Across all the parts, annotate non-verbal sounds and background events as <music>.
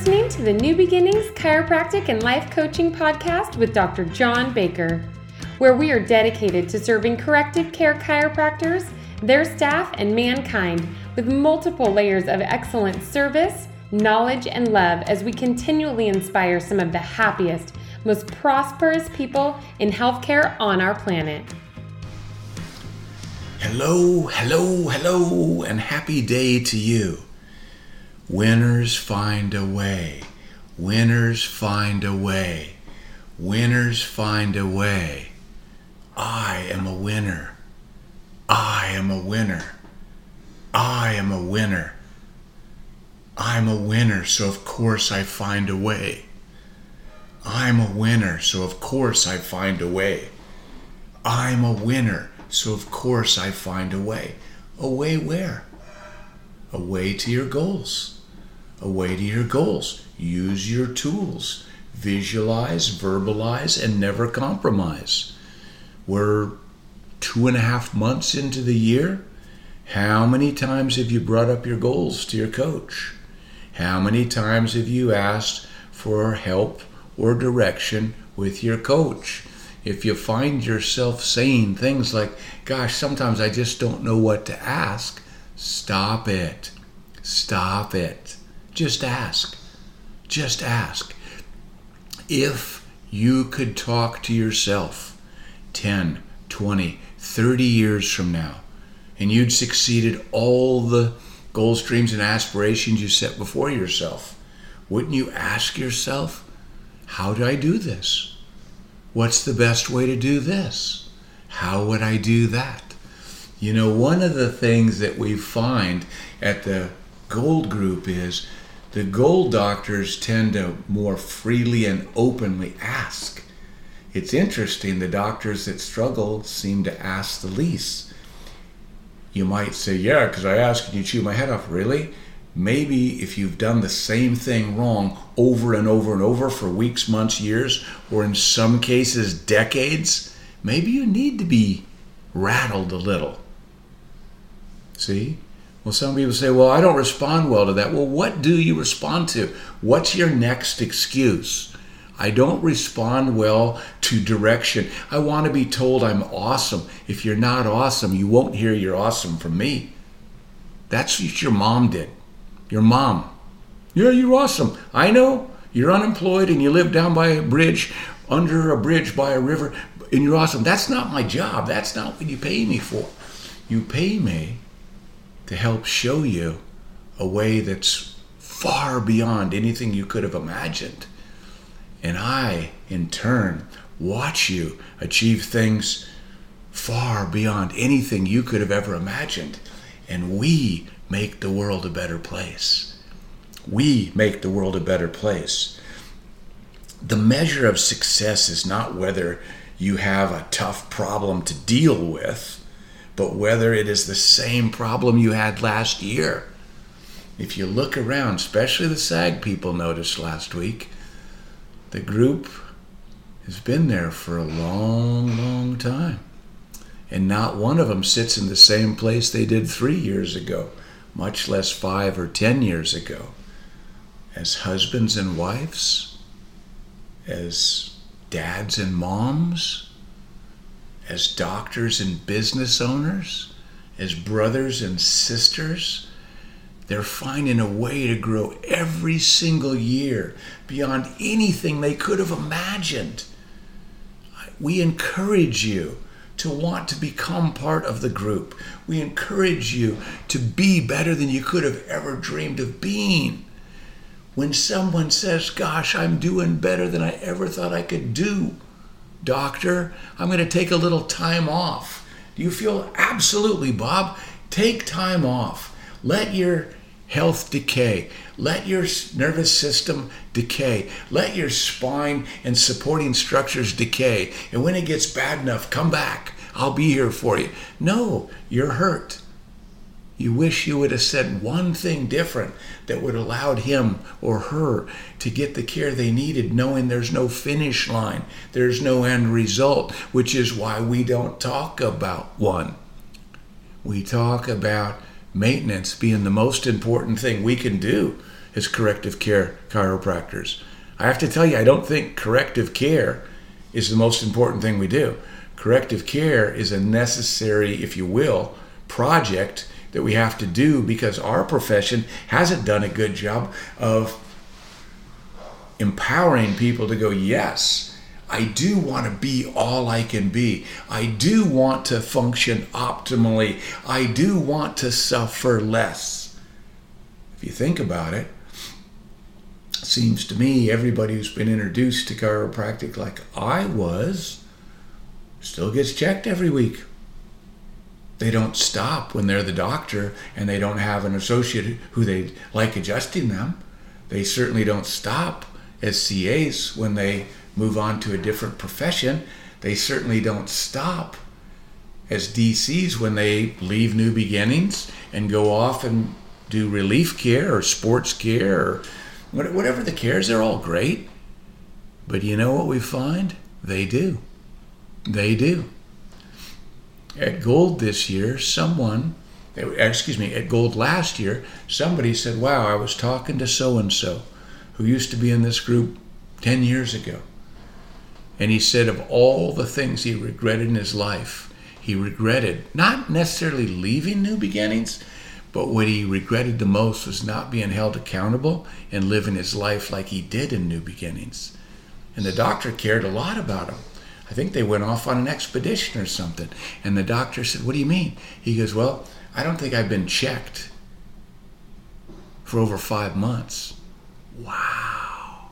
listening to the New Beginnings Chiropractic and Life Coaching Podcast with Dr. John Baker, where we are dedicated to serving corrective care chiropractors, their staff, and mankind with multiple layers of excellent service, knowledge, and love as we continually inspire some of the happiest, most prosperous people in healthcare on our planet. Hello, hello, hello, and happy day to you. Winners find a way. Winners find a way. Winners find a way. I am a winner. I am a winner. I am a winner. I'm a winner, so of course I find a way. I'm a winner, so of course I find a way. I'm a winner, so of course I find a way. A way where? A way to your goals a way to your goals. Use your tools. Visualize, verbalize, and never compromise. We're two and a half months into the year. How many times have you brought up your goals to your coach? How many times have you asked for help or direction with your coach? If you find yourself saying things like, Gosh, sometimes I just don't know what to ask, stop it. Stop it. Just ask. Just ask. If you could talk to yourself 10, 20, 30 years from now, and you'd succeeded all the goals, dreams, and aspirations you set before yourself, wouldn't you ask yourself, How do I do this? What's the best way to do this? How would I do that? You know, one of the things that we find at the Gold Group is the gold doctors tend to more freely and openly ask. It's interesting, the doctors that struggle seem to ask the least. You might say, Yeah, because I ask and you chew my head off. Really? Maybe if you've done the same thing wrong over and over and over for weeks, months, years, or in some cases, decades, maybe you need to be rattled a little. See? Well, some people say, well, I don't respond well to that. Well, what do you respond to? What's your next excuse? I don't respond well to direction. I want to be told I'm awesome. If you're not awesome, you won't hear you're awesome from me. That's what your mom did. Your mom. Yeah, you're awesome. I know. You're unemployed and you live down by a bridge, under a bridge by a river, and you're awesome. That's not my job. That's not what you pay me for. You pay me to help show you a way that's far beyond anything you could have imagined. And I, in turn, watch you achieve things far beyond anything you could have ever imagined. And we make the world a better place. We make the world a better place. The measure of success is not whether you have a tough problem to deal with but whether it is the same problem you had last year. If you look around, especially the SAG people noticed last week, the group has been there for a long, long time. And not one of them sits in the same place they did three years ago, much less five or ten years ago. As husbands and wives, as dads and moms, as doctors and business owners, as brothers and sisters. They're finding a way to grow every single year beyond anything they could have imagined. We encourage you to want to become part of the group. We encourage you to be better than you could have ever dreamed of being. When someone says, Gosh, I'm doing better than I ever thought I could do, Doctor, I'm going to take a little time off. Do you feel absolutely, Bob? Take time off. Let your health decay. Let your nervous system decay. Let your spine and supporting structures decay. And when it gets bad enough, come back. I'll be here for you. No, you're hurt. You wish you would have said one thing different that would have allowed him or her to get the care they needed, knowing there's no finish line, there's no end result, which is why we don't talk about one. We talk about maintenance being the most important thing we can do as corrective care chiropractors. I have to tell you, I don't think corrective care is the most important thing we do. Corrective care is a necessary, if you will, project that we have to do because our profession hasn't done a good job of empowering people to go, yes, I do want to be all I can be. I do want to function optimally. I do want to suffer less. If you think about it, it seems to me everybody who's been introduced to chiropractic like I was still gets checked every week. They don't stop when they're the doctor and they don't have an associate who they like adjusting them. They certainly don't stop as CAs when they move on to a different profession. They certainly don't stop as DCs when they leave New Beginnings and go off and do relief care or sports care or whatever the cares. They're all great. But you know what we find? They do. They do. At Gold this year, someone, eh, excuse me, at Gold last year, somebody said, Wow, I was talking to so and so who used to be in this group 10 years ago. And he said, of all the things he regretted in his life, he regretted not necessarily leaving New Beginnings, but what he regretted the most was not being held accountable and living his life like he did in New Beginnings. And the doctor cared a lot about him. I think they went off on an expedition or something. And the doctor said, What do you mean? He goes, Well, I don't think I've been checked for over five months. Wow.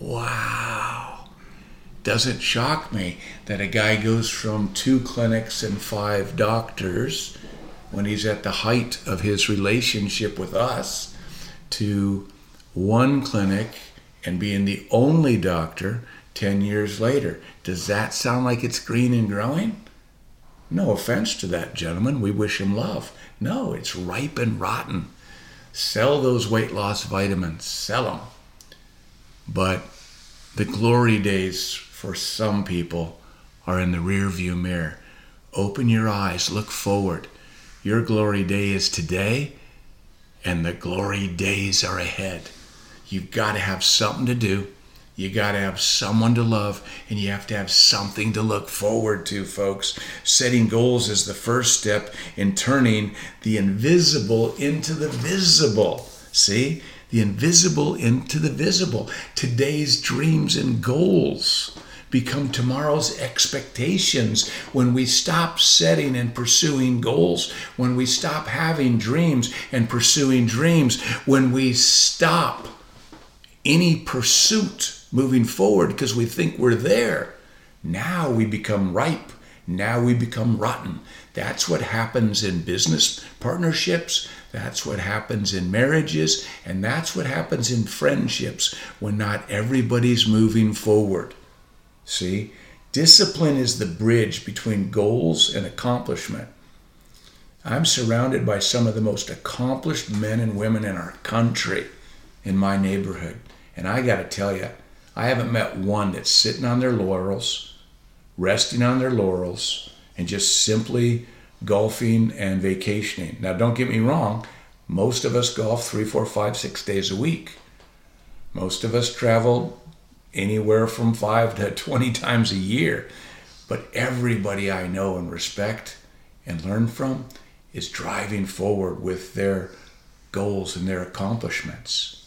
Wow. Doesn't shock me that a guy goes from two clinics and five doctors when he's at the height of his relationship with us to one clinic and being the only doctor 10 years later. Does that sound like it's green and growing? No offense to that gentleman. We wish him love. No, it's ripe and rotten. Sell those weight loss vitamins, sell them. But the glory days for some people are in the rearview mirror. Open your eyes, look forward. Your glory day is today, and the glory days are ahead. You've got to have something to do. You got to have someone to love and you have to have something to look forward to, folks. Setting goals is the first step in turning the invisible into the visible. See? The invisible into the visible. Today's dreams and goals become tomorrow's expectations when we stop setting and pursuing goals, when we stop having dreams and pursuing dreams, when we stop any pursuit moving forward because we think we're there. Now we become ripe. Now we become rotten. That's what happens in business partnerships. That's what happens in marriages. And that's what happens in friendships when not everybody's moving forward. See? Discipline is the bridge between goals and accomplishment. I'm surrounded by some of the most accomplished men and women in our country in my neighborhood. And I got to tell you, I haven't met one that's sitting on their laurels, resting on their laurels, and just simply golfing and vacationing. Now, don't get me wrong, most of us golf three, four, five, six days a week. Most of us travel anywhere from five to <laughs> 20 times a year. But everybody I know and respect and learn from is driving forward with their goals and their accomplishments.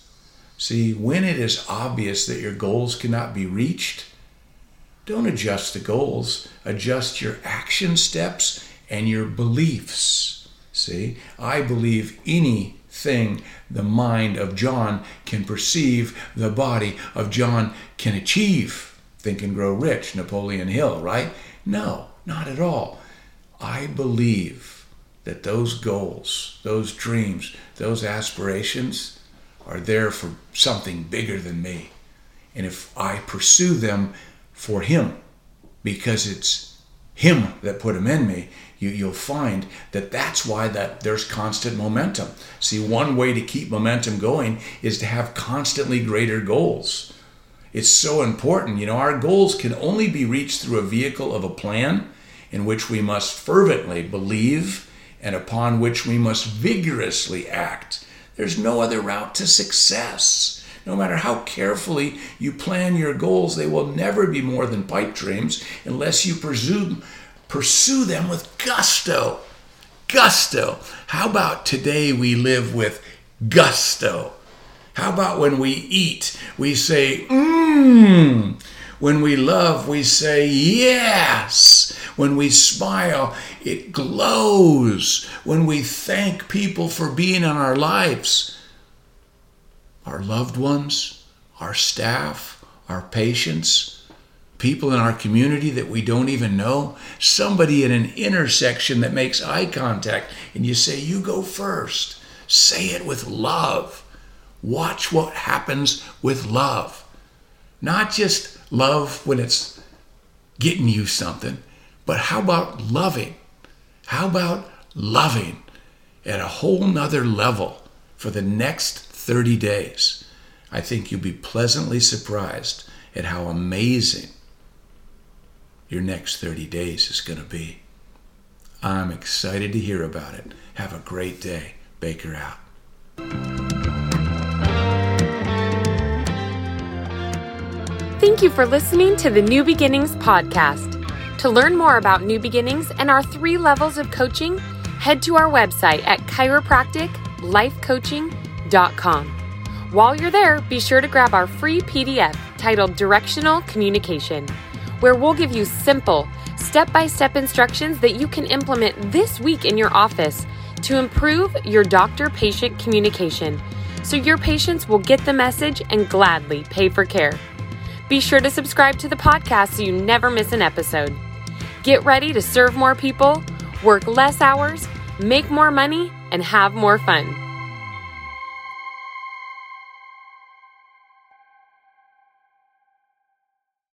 See, when it is obvious that your goals cannot be reached, don't adjust the goals, adjust your action steps and your beliefs. See, I believe anything the mind of John can perceive, the body of John can achieve. Think and Grow Rich, Napoleon Hill, right? No, not at all. I believe that those goals, those dreams, those aspirations, are there for something bigger than me. And if I pursue them for Him, because it's Him that put them in me, you, you'll find that that's why that there's constant momentum. See, one way to keep momentum going is to have constantly greater goals. It's so important. You know, our goals can only be reached through a vehicle of a plan in which we must fervently believe and upon which we must vigorously act There's no other route to success. No matter how carefully you plan your goals, they will never be more than pipe dreams unless you presume, pursue them with gusto. Gusto. How about today we live with gusto? How about when we eat, we say, mmm. When we love, we say yes. When we smile, it glows. When we thank people for being in our lives, our loved ones, our staff, our patients, people in our community that we don't even know, somebody at an intersection that makes eye contact, and you say, You go first. Say it with love. Watch what happens with love. Not just love when it's getting you something, but how about loving? How about loving at a whole nother level for the next 30 days? I think you'll be pleasantly surprised at how amazing your next 30 days is going to be. I'm excited to hear about it. Have a great day. Baker out. Thank you for listening to the New Beginnings podcast. To learn more about New Beginnings and our three levels of coaching, head to our website at chiropracticlifecoaching.com. While you're there, be sure to grab our free PDF titled Directional Communication, where we'll give you simple, step by step instructions that you can implement this week in your office to improve your doctor patient communication so your patients will get the message and gladly pay for care. Be sure to subscribe to the podcast so you never miss an episode. Get ready to serve more people, work less hours, make more money, and have more fun.